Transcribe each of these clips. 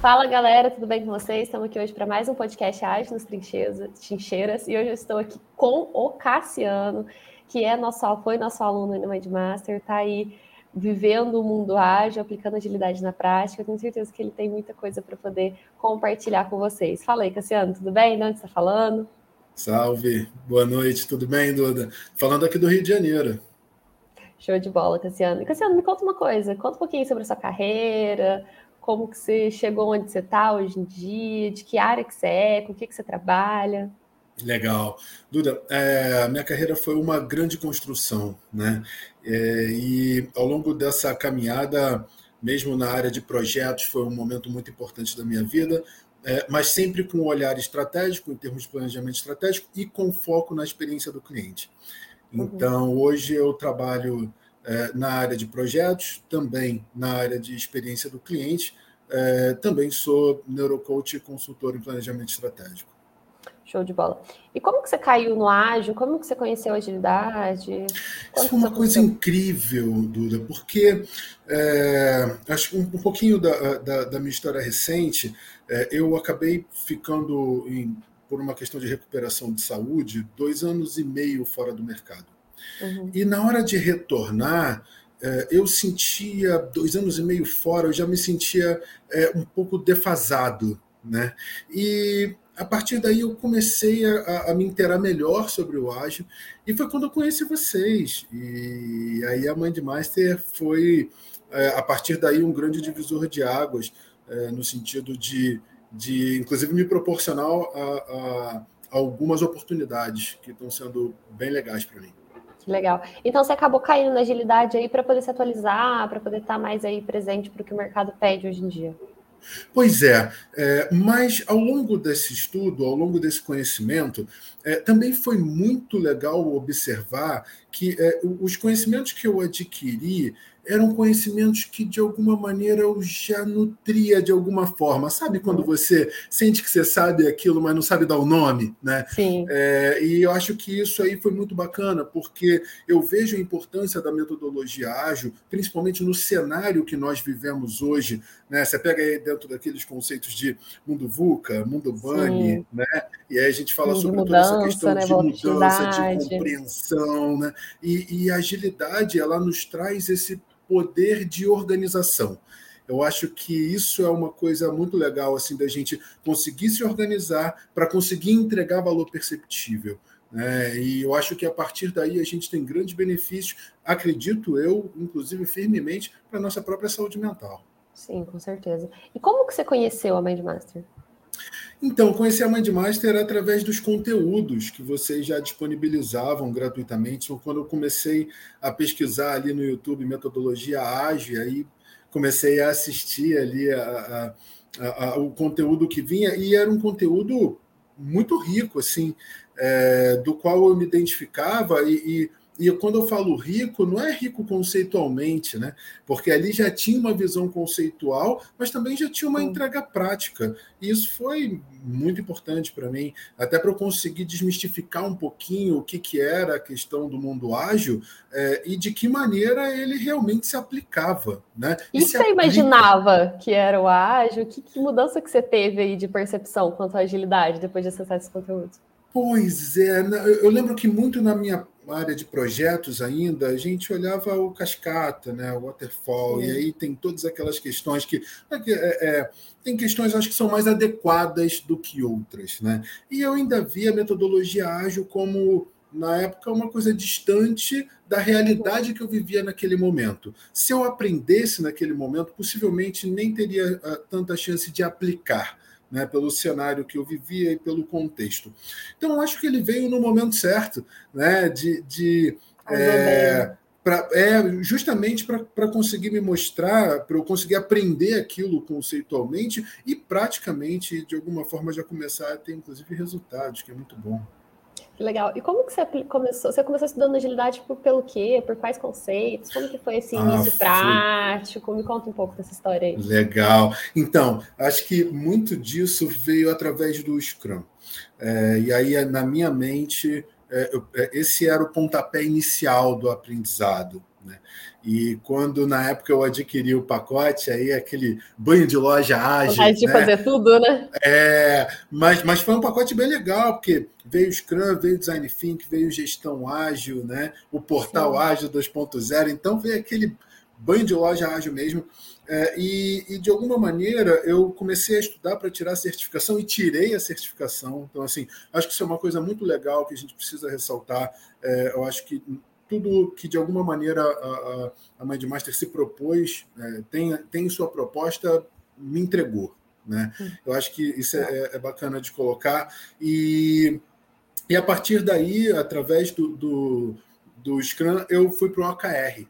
Fala galera, tudo bem com vocês? Estamos aqui hoje para mais um podcast Ágil nos Trincheiras e hoje eu estou aqui com o Cassiano, que é nosso, foi nosso aluno no Mindmaster, está aí vivendo o mundo ágil, aplicando agilidade na prática. Eu tenho certeza que ele tem muita coisa para poder compartilhar com vocês. Fala aí, Cassiano, tudo bem? De onde você está falando? Salve, boa noite, tudo bem, Duda? Falando aqui do Rio de Janeiro. Show de bola, Cassiano. Cassiano, me conta uma coisa, conta um pouquinho sobre a sua carreira, como que você chegou onde você está hoje em dia, de que área que você é, com o que, que você trabalha. Legal. Duda, é, a minha carreira foi uma grande construção, né? É, e ao longo dessa caminhada, mesmo na área de projetos, foi um momento muito importante da minha vida, é, mas sempre com um olhar estratégico, em termos de planejamento estratégico, e com foco na experiência do cliente. Uhum. Então, uhum. hoje eu trabalho na área de projetos, também na área de experiência do cliente. É, também sou neurocoach e consultor em planejamento estratégico. Show de bola. E como que você caiu no ágil? Como que você conheceu a agilidade? Isso foi uma coisa incrível, Duda, porque é, acho que um, um pouquinho da, da, da, minha história recente, é, eu acabei ficando, em, por uma questão de recuperação de saúde, dois anos e meio fora do mercado. Uhum. E na hora de retornar, é, eu sentia, dois anos e meio fora, eu já me sentia é, um pouco defasado. Né? E a partir daí eu comecei a, a, me inteirar melhor sobre o ágil, e foi quando eu conheci vocês. E aí a Mindmaster foi, é, a partir daí, um grande divisor de águas, no sentido de, de inclusive, me proporcionar a, a algumas oportunidades que estão sendo bem legais para mim. Legal. Então você acabou caindo na agilidade aí para poder se atualizar, para poder estar tá mais aí presente para o que o mercado pede hoje em dia. Pois é, é, mas ao longo desse estudo, ao longo desse conhecimento, é, também foi muito legal observar que é, os conhecimentos que eu adquiri eram conhecimentos que de alguma maneira eu já nutria de alguma forma. Sabe quando você sente que você sabe aquilo, mas não sabe dar o nome, né? Sim. É, e eu acho que isso aí foi muito bacana, porque eu vejo a importância da metodologia ágil, principalmente no cenário que nós vivemos hoje. Né? Você pega aí dentro daqueles conceitos de mundo VUCA, mundo BUNNY, né? E aí a gente fala sobre mudança, toda essa questão né? de mudança, de compreensão, né? E, e a agilidade, ela nos traz esse poder de organização. Eu acho que isso é uma coisa muito legal assim da gente conseguir se organizar para conseguir entregar valor perceptível. Né? E eu acho que a partir daí a gente tem grandes benefícios, acredito eu, inclusive firmemente, para a nossa própria saúde mental. Sim, com certeza. E como que você conheceu a Mindmaster? Então, conheci a Mindmaster através dos conteúdos que vocês já disponibilizavam gratuitamente. Então, quando eu comecei a pesquisar ali no YouTube metodologia ágil, aí comecei a assistir ali a, a, a, o conteúdo que vinha, e era um conteúdo muito rico, assim, é, do qual eu me identificava e, e e quando eu falo rico, não é rico conceitualmente, né? Porque ali já tinha uma visão conceitual, mas também já tinha uma entrega prática. E isso foi muito importante para mim, até para eu conseguir desmistificar um pouquinho o que, que era a questão do mundo ágil é, e de que maneira ele realmente se aplicava. Né? E, e você aplica... imaginava que era o ágil? Que, que mudança que você teve aí de percepção quanto à agilidade depois de acessar esse conteúdo? Pois é, eu lembro que muito na minha área de projetos ainda, a gente olhava o cascata, né, o waterfall, Sim. e aí tem todas aquelas questões que é, é, tem questões acho que são mais adequadas do que outras, né? E eu ainda via a metodologia ágil como na época uma coisa distante da realidade que eu vivia naquele momento. Se eu aprendesse naquele momento, possivelmente nem teria uh, tanta chance de aplicar né, pelo cenário que eu vivia e pelo contexto. Então, acho que ele veio no momento certo, né, de, de é, pra, é, justamente para conseguir me mostrar, para eu conseguir aprender aquilo conceitualmente e praticamente, de alguma forma, já começar a ter, inclusive, resultados, que é muito bom. Legal. E como que você começou? Você começou estudando agilidade por, pelo quê? Por quais conceitos? Como que foi esse ah, início ah, prático? Me conta um pouco dessa história aí. Legal. Então, acho que muito disso veio através do Scrum. É, e aí, na minha mente, é, é esse era o pontapé inicial do aprendizado. Né? E quando na época eu adquiri o pacote, aí aquele banho de loja ágil. Vontade de né? fazer tudo, né? É, mas, mas foi um pacote bem legal, porque veio o Scrum, veio o Design Think, veio gestão ágil, né? o portal Sim. ágil 2.0, então veio aquele banho de loja ágil mesmo. É, e, e, de alguma maneira eu comecei a estudar para tirar a certificação e tirei a certificação. Então, assim, acho que isso é uma coisa muito legal que a gente precisa ressaltar. É, eu acho que tudo que de alguma maneira a, a, Mindmaster se propôs, é, tem, tem sua proposta, me entregou. Né? Hum. Eu acho que isso é, é, é bacana de colocar. E, e a partir daí, através do, do, do Scrum, eu fui para o OKR.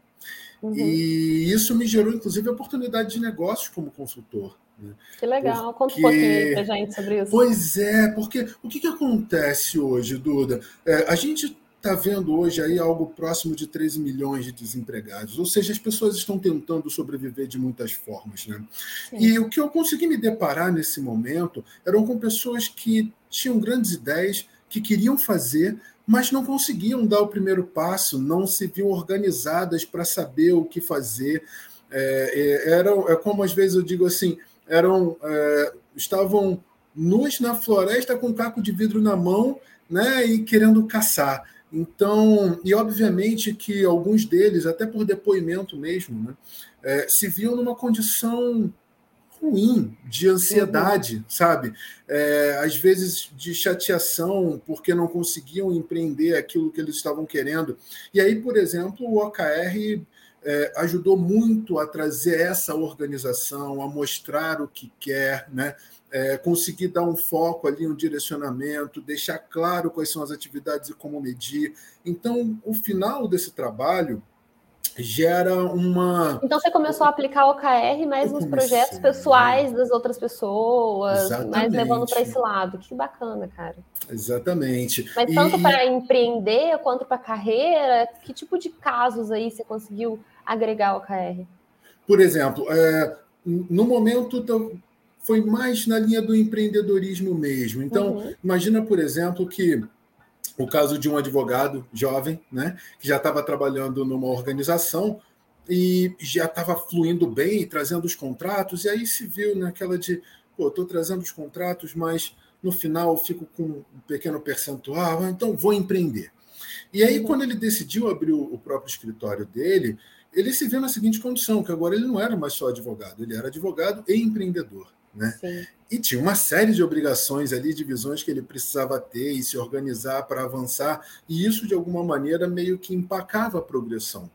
Uhum. E isso me gerou, inclusive, oportunidade de negócios como consultor. Né? Que legal, porque... conta um pouquinho para gente sobre isso. Pois é, porque o que, que acontece hoje, Duda? É, a gente está vendo hoje aí algo próximo de 13 milhões de desempregados, ou seja, as pessoas estão tentando sobreviver de muitas formas. Né? E o que eu consegui me deparar nesse momento eram com pessoas que tinham grandes ideias, que queriam fazer, mas não conseguiam dar o primeiro passo, não se viam organizadas para saber o que fazer. É, é, era, é como às vezes eu digo assim, eram é, estavam nus na floresta com um caco de vidro na mão, né, e querendo caçar. Então, e obviamente que alguns deles, até por depoimento mesmo, né, é, se viam numa condição ruim, de ansiedade, uhum. sabe? É, às vezes de chateação, porque não conseguiam empreender aquilo que eles estavam querendo. E aí, por exemplo, o OKR é, ajudou muito a trazer essa organização, a mostrar o que quer, né? É, conseguir dar um foco ali, um direcionamento, deixar claro quais são as atividades e como medir. Então, o final desse trabalho gera uma. Então você começou a aplicar o OKR mais nos projetos pessoais das outras pessoas, Exatamente. mais levando para esse lado. Que bacana, cara. Exatamente. Mas tanto e... para empreender quanto para carreira, que tipo de casos aí você conseguiu agregar o OKR? Por exemplo, é, no momento foi mais na linha do empreendedorismo mesmo. Então, uhum. imagina, por exemplo, que o caso de um advogado jovem, né, que já estava trabalhando numa organização e já estava fluindo bem, trazendo os contratos, e aí se viu naquela de, pô, estou trazendo os contratos, mas no final fico com um pequeno percentual, então vou empreender. E aí, quando ele decidiu abrir o próprio escritório dele, ele se viu na seguinte condição, que agora ele não era mais só advogado, ele era advogado e empreendedor. Né? E tinha uma série de obrigações ali, de visões que ele precisava ter e se organizar para avançar, e isso, de alguma maneira, meio que empacava a progressão.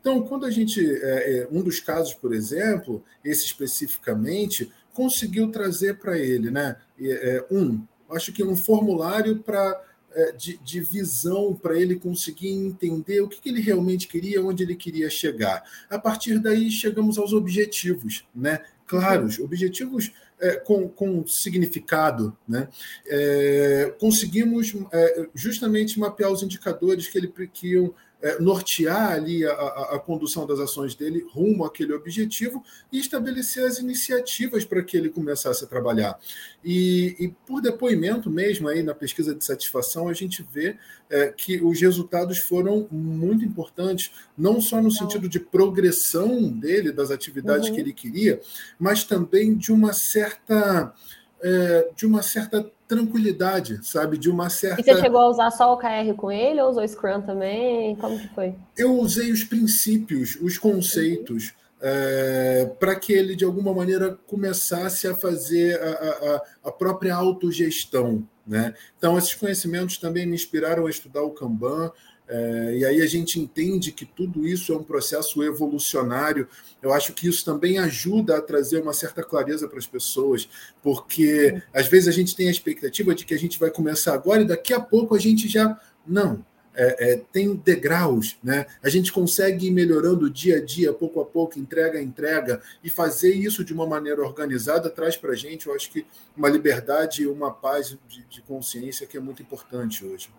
Então, quando a gente. É, é um dos casos, por exemplo, esse especificamente, conseguiu trazer para ele, né? É, um, acho que um formulário para é, de, de, visão para ele conseguir entender o que, que, ele realmente queria, onde ele queria chegar. A partir daí, chegamos aos objetivos, né? Claros, objetivos é, com, com significado. Né? É, conseguimos é, justamente mapear os indicadores que ele que iam é, nortear ali a, a, a, condução das ações dele rumo àquele objetivo e estabelecer as iniciativas para que ele começasse a trabalhar. E, e, por depoimento mesmo aí na pesquisa de satisfação, a gente vê é, que os resultados foram muito importantes, não só no sentido de progressão dele, das atividades uhum. que ele queria, mas também de uma certa. É, de uma certa tranquilidade, sabe? De uma certa. E você chegou a usar só o KR com ele ou usou Scrum também? Como que foi? Eu usei os princípios, os conceitos. É, para que ele, de alguma maneira, começasse a fazer a, a, a própria autogestão. Né? Então, esses conhecimentos também me inspiraram a estudar o Kanban, é, e aí a gente entende que tudo isso é um processo evolucionário. Eu acho que isso também ajuda a trazer uma certa clareza para as pessoas, porque às vezes a gente tem a expectativa de que a gente vai começar agora e daqui a pouco a gente já. Não. É, é, tem degraus, né? A gente consegue ir melhorando dia a dia, pouco a pouco, entrega a entrega, e fazer isso de uma maneira organizada traz para a gente, eu acho que, uma liberdade e uma paz de, de consciência que é muito importante hoje.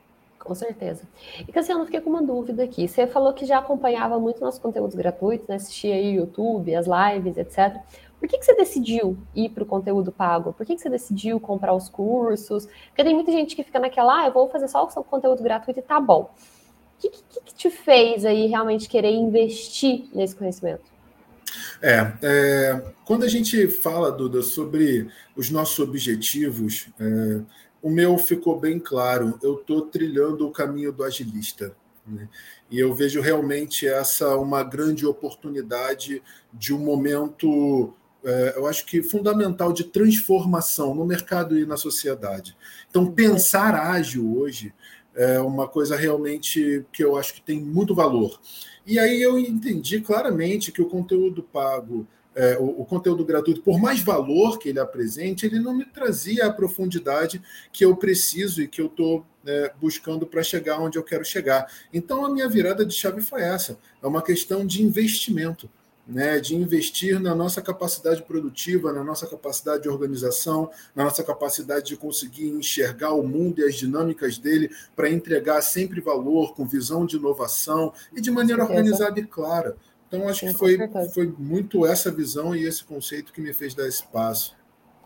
Com certeza. E Cassiano, fiquei com uma dúvida aqui. Você falou que já acompanhava muito nossos conteúdos gratuitos, né? assistia aí o YouTube, as lives, etc. Por que, que você decidiu ir para o conteúdo pago? Por que, que você decidiu comprar os cursos? Porque tem muita gente que fica naquela, ah, eu vou fazer só o conteúdo gratuito e tá bom. que, que, que te fez aí realmente querer investir nesse conhecimento? É, é, quando a gente fala, Duda, sobre os nossos objetivos, é, o meu ficou bem claro. Eu estou trilhando o caminho do agilista. Né? E eu vejo realmente essa uma grande oportunidade de um momento, é, eu acho que fundamental, de transformação no mercado e na sociedade. Então, pensar ágil hoje é uma coisa realmente que eu acho que tem muito valor. E aí eu entendi claramente que o conteúdo pago, é, o, o, conteúdo gratuito, por mais valor que ele apresente, ele não me trazia a profundidade que eu preciso e que eu estou é, buscando para chegar onde eu quero chegar. Então a minha virada de chave foi essa: é uma questão de investimento né, de investir na nossa capacidade produtiva, na nossa capacidade de organização, na nossa capacidade de conseguir enxergar o mundo e as dinâmicas dele para entregar sempre valor, com visão de inovação e de maneira organizada e clara. Então, acho que foi, foi muito essa visão e esse conceito que me fez dar esse passo.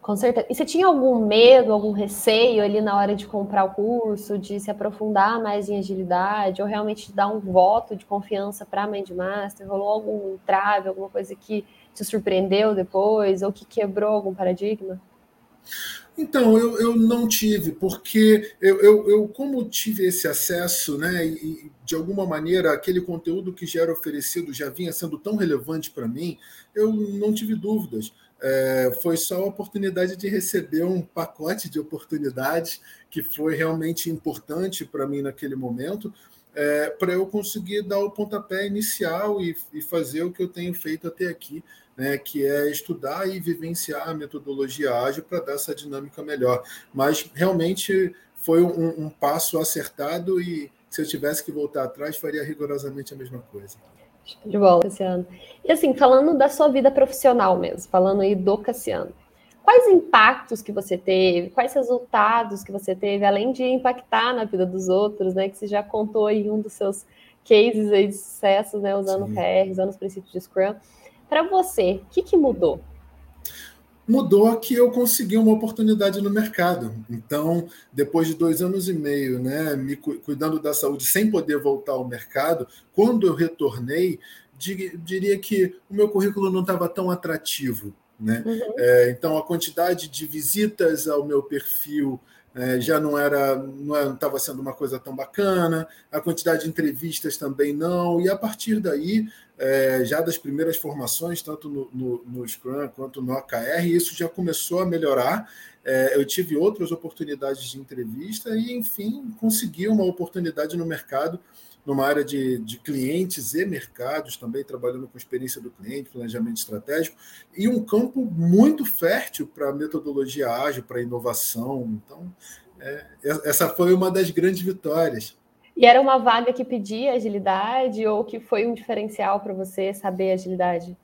Com certeza. E você tinha algum medo, algum receio ali na hora de comprar o curso, de se aprofundar mais em agilidade, ou realmente dar um voto de confiança para a Mindmaster? Rolou algum trave, alguma coisa que te surpreendeu depois, ou que quebrou algum paradigma? Então, eu, eu não tive, porque eu, eu, eu, como tive esse acesso, né, e de alguma maneira aquele conteúdo que já era oferecido já vinha sendo tão relevante para mim, eu não tive dúvidas. É, foi só a oportunidade de receber um pacote de oportunidades que foi realmente importante para mim naquele momento, é, para eu conseguir dar o pontapé inicial e, e, fazer o que eu tenho feito até aqui, né, que é estudar e vivenciar a metodologia ágil para dar essa dinâmica melhor. Mas realmente foi um, um passo acertado e se eu tivesse que voltar atrás, faria rigorosamente a mesma coisa. De bola, Cassiano. E assim, falando da sua vida profissional mesmo, falando aí do Cassiano, quais impactos que você teve, quais resultados que você teve, além de impactar na vida dos outros, né? Que você já contou aí um dos seus cases aí de sucesso, né? Usando Sim. PR, usando os princípios de Scrum. Para você, o que, que mudou? mudou que eu consegui uma oportunidade no mercado. Então, depois de dois anos e meio, né, me cuidando da saúde sem poder voltar ao mercado, quando eu retornei, diria que o meu currículo não estava tão atrativo. Né? Uhum. É, então, a quantidade de visitas ao meu perfil é, já não era, não estava sendo uma coisa tão bacana, a quantidade de entrevistas também não, e a partir daí, é, já das primeiras formações, tanto no, no, no, Scrum quanto no OKR, isso já começou a melhorar. É, eu tive outras oportunidades de entrevista e, enfim, consegui uma oportunidade no mercado numa área de, de clientes e mercados, também trabalhando com experiência do cliente, planejamento estratégico, e um campo muito fértil para metodologia ágil, para inovação. Então, é, essa foi uma das grandes vitórias. E era uma vaga que pedia agilidade ou que foi um diferencial para você saber agilidade?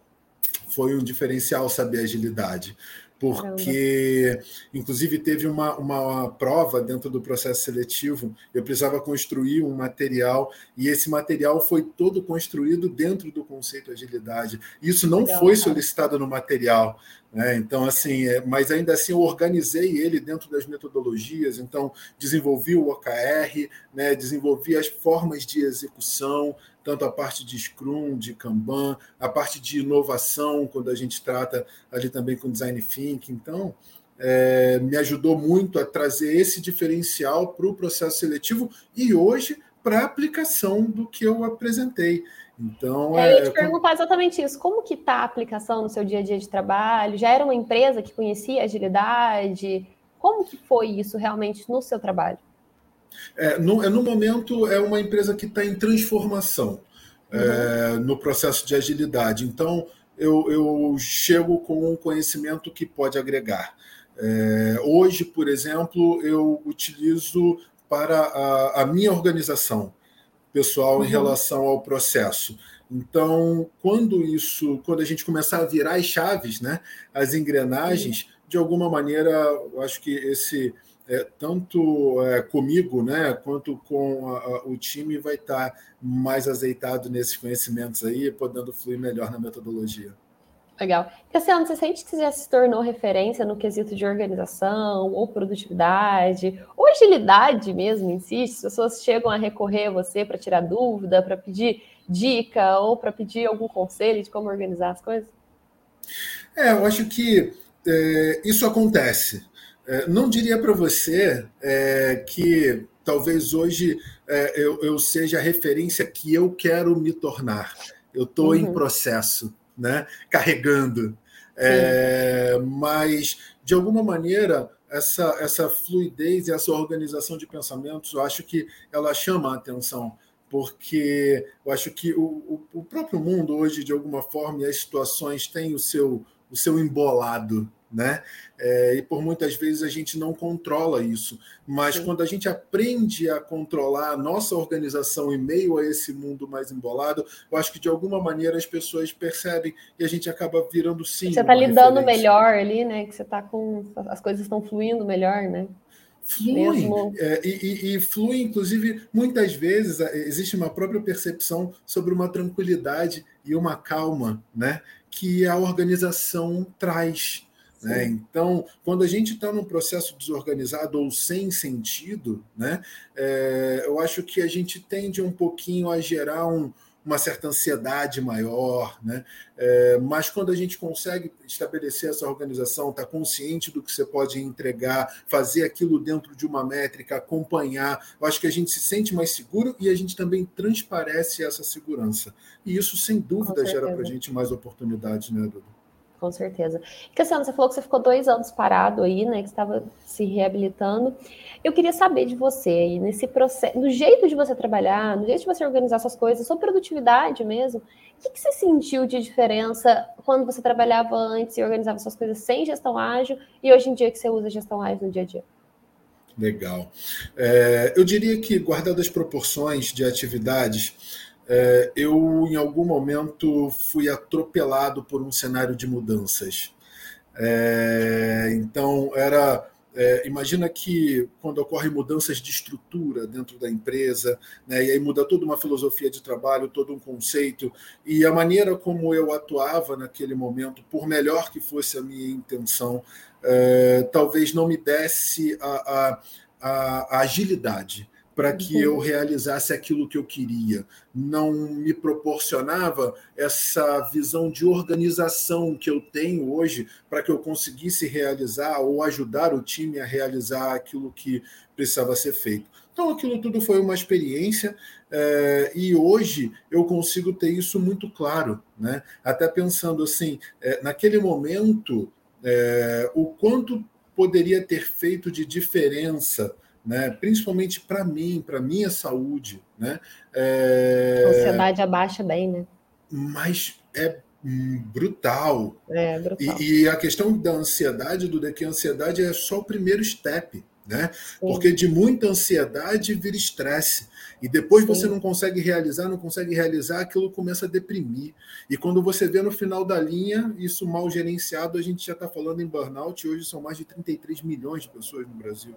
Foi um diferencial saber agilidade porque, inclusive, teve uma, uma prova dentro do processo seletivo. Eu precisava construir um material e esse material foi todo construído dentro do conceito agilidade. Isso não Legal, foi solicitado no material. Né? Então, assim, é, mas ainda assim eu organizei ele dentro das metodologias, então desenvolvi o OKR, né? desenvolvi as formas de execução, tanto a parte de Scrum, de Kanban, a parte de inovação, quando a gente trata ali também com Design Thinking. Então, é, me ajudou muito a trazer esse diferencial para o processo seletivo e hoje para a aplicação do que eu apresentei. Então, é, eu ia te perguntar exatamente isso. Como que está a aplicação no seu dia a dia de trabalho? Já era uma empresa que conhecia agilidade? Como que foi isso realmente no seu trabalho? É, no, é, no momento, é uma empresa que está em transformação é, uhum. é, no processo de agilidade. Então, eu, eu chego com um conhecimento que pode agregar. É, hoje, por exemplo, eu utilizo para a, a minha organização pessoal uhum. em relação ao processo. Então, quando isso, quando a gente começar a virar as chaves, né, as engrenagens, uhum. de alguma maneira, eu acho que esse é, tanto é, comigo, né, quanto com a, a, o time vai estar mais azeitado nesses conhecimentos aí, podendo fluir melhor na metodologia. Legal. Cassiano, você sente que você já se tornou referência no quesito de organização, ou produtividade, ou agilidade mesmo si? As pessoas chegam a recorrer a você para tirar dúvida, para pedir dica, ou para pedir algum conselho de como organizar as coisas? É, eu acho que é, isso acontece. É, não diria para você é, que talvez hoje é, eu, eu, seja a referência que eu quero me tornar. Eu estou uhum. em processo né, carregando. É, mas, de alguma maneira, essa, essa fluidez e essa organização de pensamentos, eu acho que ela chama a atenção, porque eu acho que o, o próprio mundo hoje, de alguma forma, e as situações têm o seu, o seu embolado, né? É, e por muitas vezes a gente não controla isso. Mas Sim. quando a gente aprende a controlar a nossa organização em meio a esse mundo mais embolado, eu acho que de alguma maneira as pessoas percebem e a gente acaba virando sim. Você está lidando melhor ali, né? Que você está com. As coisas estão fluindo melhor, né? Flui, é, e, e, e, flui, inclusive, muitas vezes existe uma própria percepção sobre uma tranquilidade e uma calma né, que a organização traz. Né? Então, quando a gente está num processo desorganizado ou sem sentido, né, é, eu acho que a gente tende um pouquinho a gerar um, uma certa ansiedade maior, né? É, mas quando a gente consegue estabelecer essa organização, está consciente do que você pode entregar, fazer aquilo dentro de uma métrica, acompanhar, eu acho que a gente se sente mais seguro e a gente também transparece essa segurança. E isso, sem dúvida, gera para a gente mais oportunidades, né, Dudu? Com certeza. Cassiano, você falou que você ficou dois anos parado aí, né? Que estava se reabilitando. Eu queria saber de você aí, nesse processo, no jeito de você trabalhar, no jeito de você organizar suas coisas, sua produtividade mesmo. O que, que você sentiu de diferença quando você trabalhava antes e organizava suas coisas sem gestão ágil e hoje em dia que você usa gestão ágil no dia a dia? Legal. É, eu diria que, guardado as proporções de atividades, é, eu, em algum momento, fui atropelado por um cenário de mudanças. É, então, era. É, imagina que quando ocorrem mudanças de estrutura dentro da empresa, né, e aí muda toda uma filosofia de trabalho, todo um conceito, e a maneira como eu atuava naquele momento, por melhor que fosse a minha intenção, é, talvez não me desse a, a, a, a agilidade para que uhum. eu realizasse aquilo que eu queria. Não me proporcionava essa visão de organização que eu tenho hoje para que eu conseguisse realizar ou ajudar o time a realizar aquilo que precisava ser feito. Então, aquilo tudo foi uma experiência é, e hoje eu consigo ter isso muito claro, né? Até pensando assim, é, naquele momento, é, o quanto poderia ter feito de diferença né? principalmente para mim, para minha saúde. Né? É... A ansiedade abaixa bem, né? Mas é brutal. É, brutal. E, e, a questão da ansiedade, do que a ansiedade é só o primeiro step. Né? Porque de muita ansiedade vira estresse. E depois Sim. você não consegue realizar, não consegue realizar, aquilo começa a deprimir. E quando você vê no final da linha, isso mal gerenciado, a gente já está falando em burnout, e hoje são mais de 33 milhões de pessoas no Brasil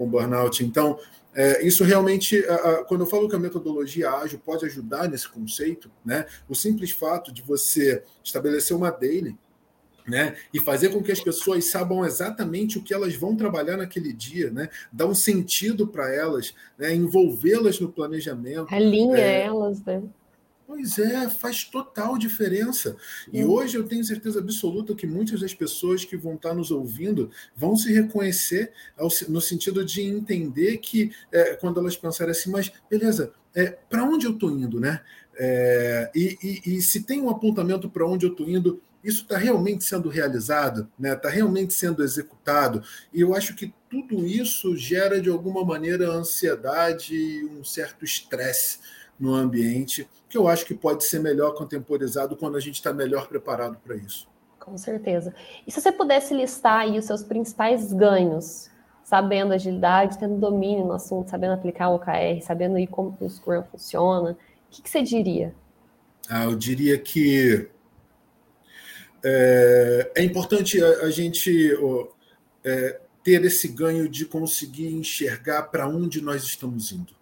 com burnout. Então, é, isso realmente, quando eu falo que a metodologia ágil pode ajudar nesse conceito, né, o simples fato de você estabelecer uma daily né? E fazer com que as pessoas saibam exatamente o que elas vão trabalhar naquele dia, né? Dar um sentido para elas, né? envolvê-las no planejamento. Alinha é... elas, né? Pois é, faz total diferença. E hum. hoje eu tenho certeza absoluta que muitas das pessoas que vão estar nos ouvindo vão se reconhecer no sentido de entender que, é, quando elas pensarem assim, mas beleza, é, para onde eu estou indo, né? É, e, e, e se tem um apontamento para onde eu estou indo, isso está realmente sendo realizado, está né? Tá realmente sendo executado. E eu acho que tudo isso gera, de alguma maneira, ansiedade e um certo estresse no ambiente, que eu acho que pode ser melhor contemporizado quando a gente está melhor preparado para isso. Com certeza. E se você pudesse listar aí os seus principais ganhos, sabendo agilidade, tendo domínio no assunto, sabendo aplicar o OKR, sabendo aí como o Scrum funciona, o que, que você diria? Ah, eu diria que é, é importante a, a gente é, ter esse ganho de conseguir enxergar para onde nós estamos indo.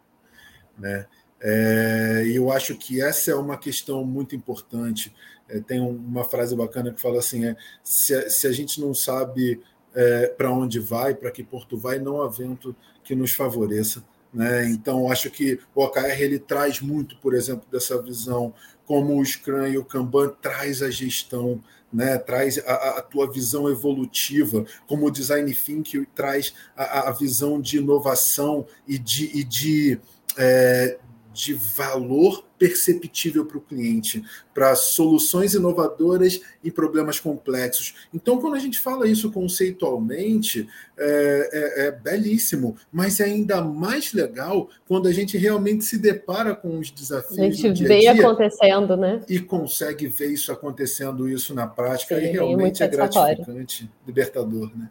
Né? É, e eu acho que essa é uma questão muito importante. É, tem uma frase bacana que fala assim: é, se, a, se a gente não sabe é, para onde vai, para que porto vai, não há vento que nos favoreça. Né? Então, acho que o OKR ele traz muito, por exemplo, dessa visão, como o Scrum e o Kanban traz a gestão, né? traz a, a tua visão evolutiva, como o Design Thinking traz a, a visão de inovação e de, e de, é, de valor perceptível para o cliente, para soluções inovadoras e problemas complexos. Então, quando a gente fala isso conceitualmente, é, é, é, belíssimo, mas é ainda mais legal quando a gente realmente se depara com os desafios. A gente dia vê acontecendo, né? E consegue ver isso acontecendo, isso na prática, Sim, e realmente é gratificante, libertador, né?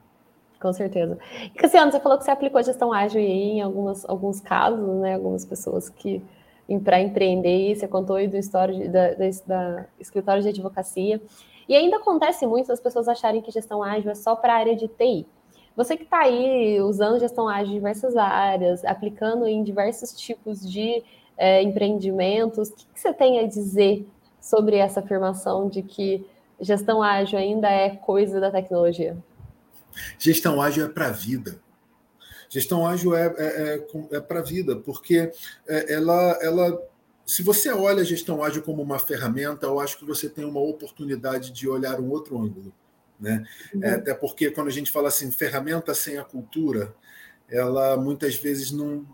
Com certeza. E Cassiano, você falou que você aplicou gestão ágil em algumas, alguns casos, né? Algumas pessoas que para empreender, você contou aí do história da, da, da, escritório de advocacia. E ainda acontece muito as pessoas acharem que gestão ágil é só para a área de TI. Você que está aí usando gestão ágil em diversas áreas, aplicando em diversos tipos de é, empreendimentos, o que, que você tem a dizer sobre essa afirmação de que gestão ágil ainda é coisa da tecnologia? Gestão ágil é para a vida. Gestão ágil é, é, é, é para a vida, porque é, ela, ela, se você olha a gestão ágil como uma ferramenta, eu acho que você tem uma oportunidade de olhar um outro ângulo. Né? Uhum. É, até porque quando a gente fala assim, ferramenta sem a cultura, ela muitas vezes não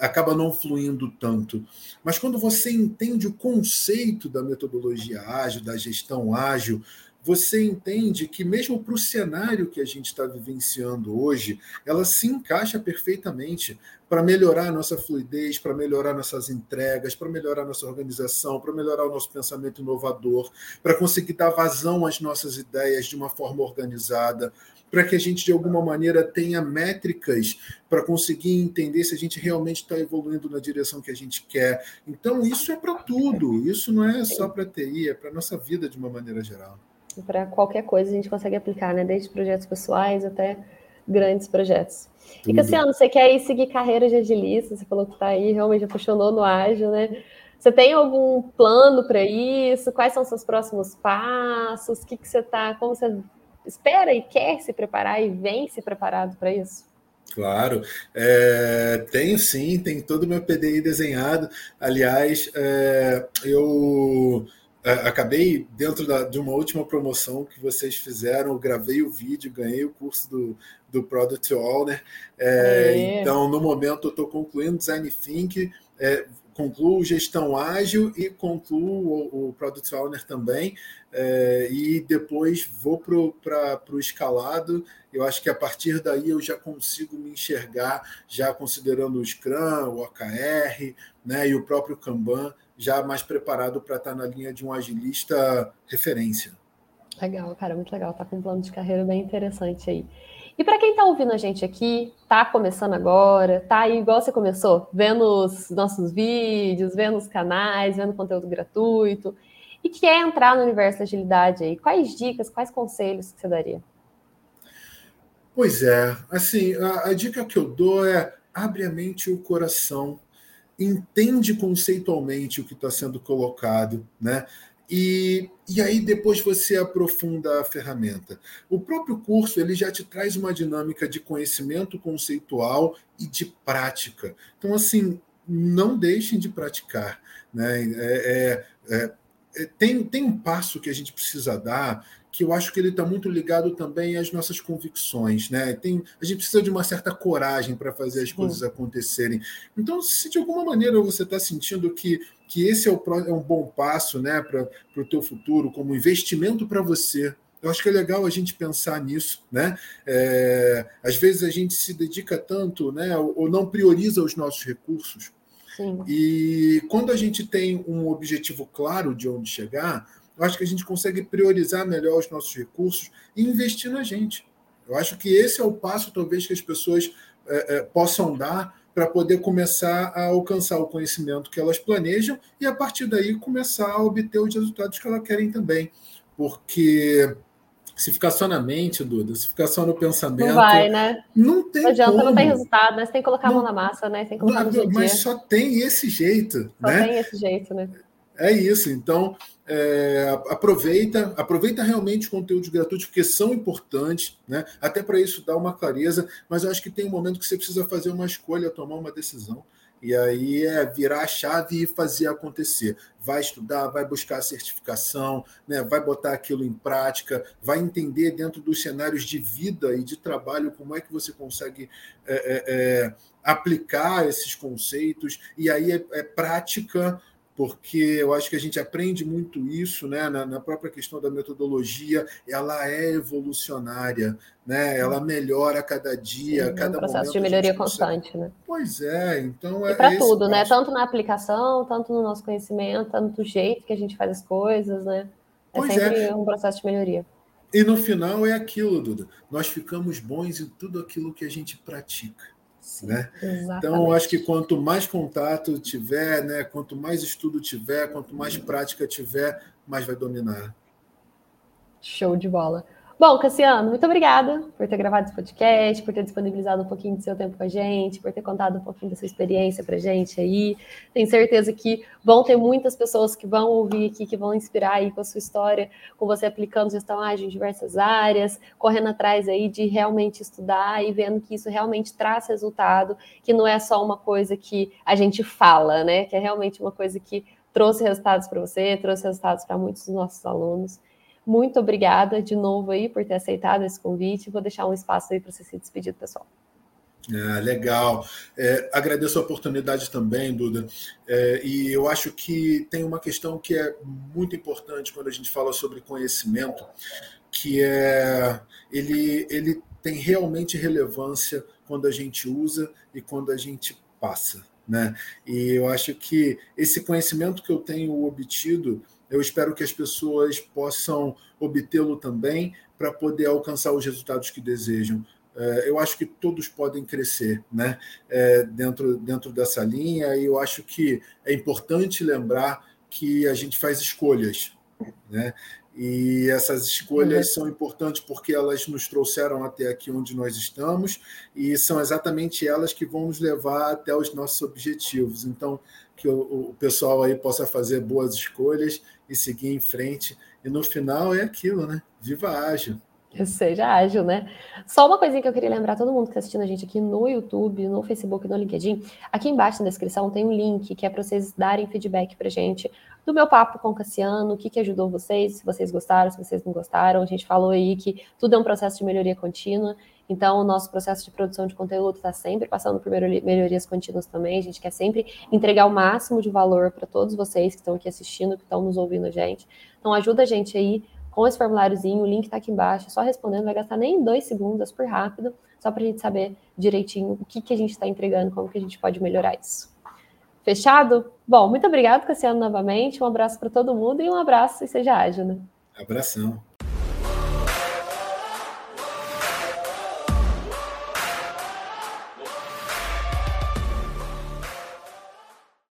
acaba não fluindo tanto. Mas quando você entende o conceito da metodologia ágil, da gestão ágil, você entende que, mesmo para o cenário que a gente está vivenciando hoje, ela se encaixa perfeitamente para melhorar a nossa fluidez, para melhorar nossas entregas, para melhorar nossa organização, para melhorar o nosso pensamento inovador, para conseguir dar vazão às nossas ideias de uma forma organizada, para que a gente, de alguma maneira, tenha métricas para conseguir entender se a gente realmente está evoluindo na direção que a gente quer. Então, isso é para tudo, isso não é só para TI, é para a nossa vida de uma maneira geral para qualquer coisa a gente consegue aplicar, né? Desde projetos pessoais até grandes projetos. Tudo. E Cassiano, você quer ir seguir carreira de agilista? Você falou que está aí, realmente apaixonou no ágil, né? Você tem algum plano para isso? Quais são os seus próximos passos? O que, que você está, como você espera e quer se preparar e vem se preparado para isso? Claro, é, tenho sim, tem todo o meu PDI desenhado. Aliás, é, eu acabei dentro da, de uma última promoção que vocês fizeram, gravei o vídeo, ganhei o curso do, do Product Owner. É, então, no momento, eu estou concluindo Design Think, é, concluo gestão ágil e concluo o, o Product Owner também. É, e depois vou para o escalado. Eu acho que a partir daí eu já consigo me enxergar, já considerando o Scrum, o OKR né, e o próprio Kanban já mais preparado para estar tá na linha de um agilista referência. Legal, cara, muito legal. Tá com um plano de carreira bem interessante aí. E para quem está ouvindo a gente aqui, tá começando agora, tá aí igual você começou, vendo os nossos vídeos, vendo os canais, vendo conteúdo gratuito, e quer entrar no universo da agilidade aí, quais dicas, quais conselhos que você daria? Pois é, assim, a, a dica que eu dou é abre a mente e o coração entende conceitualmente o que está sendo colocado, né? E, e aí depois você aprofunda a ferramenta. O próprio curso ele já te traz uma dinâmica de conhecimento conceitual e de prática. Então, assim, não deixem de praticar. Né? É, é, é, tem, tem um passo que a gente precisa dar que eu acho que ele está muito ligado também às nossas convicções, né? Tem, a gente precisa de uma certa coragem para fazer as coisas acontecerem. Então, se de alguma maneira você está sentindo que, que esse é, o, é um bom passo, né, para o teu futuro, como investimento para você, eu acho que é legal a gente pensar nisso, né? É, às vezes a gente se dedica tanto, né, ou não prioriza os nossos recursos. Sim. E quando a gente tem um objetivo claro de onde chegar, eu acho que a gente consegue priorizar melhor os nossos recursos e investir na gente. Eu acho que esse é o passo, talvez, que as pessoas é, é, possam dar para poder começar a alcançar o conhecimento que elas planejam e, a partir daí, começar a obter os resultados que elas querem também. Porque Se ficar só na mente, Duda, se ficar só no pensamento. Não vai, né? Não tem. Não adianta, como. não tem resultado, né? Você tem que colocar a mão na massa, né? Tem que colocar não, no mas só tem esse jeito. Só né? tem esse jeito, né? É isso. Então, é, aproveita, aproveita realmente os conteúdos gratuitos, porque são importantes, né? Até para isso dar uma clareza, mas eu acho que tem um momento que você precisa fazer uma escolha, tomar uma decisão. E aí é virar a chave e fazer acontecer. Vai estudar, vai buscar a certificação, né? vai botar aquilo em prática, vai entender dentro dos cenários de vida e de trabalho como é que você consegue é, é, é aplicar esses conceitos. E aí é, é prática porque eu acho que a gente aprende muito isso né, na, na, própria questão da metodologia, ela é evolucionária, né, ela melhora a cada dia, Sim, cada é um processo de melhoria constante. Né? Pois é, então é. para tudo, né? Tanto na aplicação, tanto no nosso conhecimento, tanto do jeito que a gente faz as coisas, né? É pois sempre é. um processo de melhoria. E no final é aquilo, Duda. Nós ficamos bons em tudo aquilo que a gente pratica. Sim, né? Então, acho que quanto mais contato tiver, né, quanto mais estudo tiver, quanto mais prática tiver, mais vai dominar. Show de bola. Bom, Cassiano, muito obrigada por ter gravado esse podcast, por ter disponibilizado um pouquinho do seu tempo com a gente, por ter contado um pouquinho da sua experiência para a gente aí. Tenho certeza que vão ter muitas pessoas que vão ouvir aqui, que vão inspirar aí com a sua história, com você aplicando gestão ágil em diversas áreas, correndo atrás aí de realmente estudar e vendo que isso realmente traz resultado, que não é só uma coisa que a gente fala, né? Que é realmente uma coisa que trouxe resultados para você, trouxe resultados para muitos dos nossos alunos. Muito obrigada de novo aí por ter aceitado esse convite. Vou deixar um espaço aí para você se despedir, pessoal. É, legal. É, agradeço a oportunidade também, Duda. É, e eu acho que tem uma questão que é muito importante quando a gente fala sobre conhecimento, que é ele, ele tem realmente relevância quando a gente usa e quando a gente passa. Né? E eu acho que esse conhecimento que eu tenho obtido eu espero que as pessoas possam obtê-lo também para poder alcançar os resultados que desejam. É, eu acho que todos podem crescer né? É, dentro, dentro dessa linha, e eu acho que é importante lembrar que a gente faz escolhas. Né? E essas escolhas uhum. são importantes porque elas nos trouxeram até aqui onde nós estamos e são exatamente elas que vão nos levar até os nossos objetivos. Então, que o, o pessoal aí possa fazer boas escolhas e seguir em frente. E no final é aquilo, né? Viva ágil. Seja ágil, né? Só uma coisinha que eu queria lembrar todo mundo que está assistindo a gente aqui no YouTube, no Facebook, no LinkedIn. Aqui embaixo na descrição tem um link que é para vocês darem feedback para gente do meu papo com o Cassiano, o que, que ajudou vocês, se vocês gostaram, se vocês não gostaram. A gente falou aí que tudo é um processo de melhoria contínua. Então, o nosso processo de produção de conteúdo está sempre passando por melhorias contínuas também. A gente quer sempre entregar o máximo de valor para todos vocês que estão aqui assistindo, que estão nos ouvindo a gente. Então, ajuda a gente aí com esse formuláriozinho, o link está aqui embaixo, é só respondendo, vai gastar nem dois segundos, é super rápido, só para a gente saber direitinho o que, que a gente está entregando, como que a gente pode melhorar isso. Fechado? Bom, muito obrigado, Cassiano, novamente. Um abraço para todo mundo e um abraço e seja ágil, né? Abração.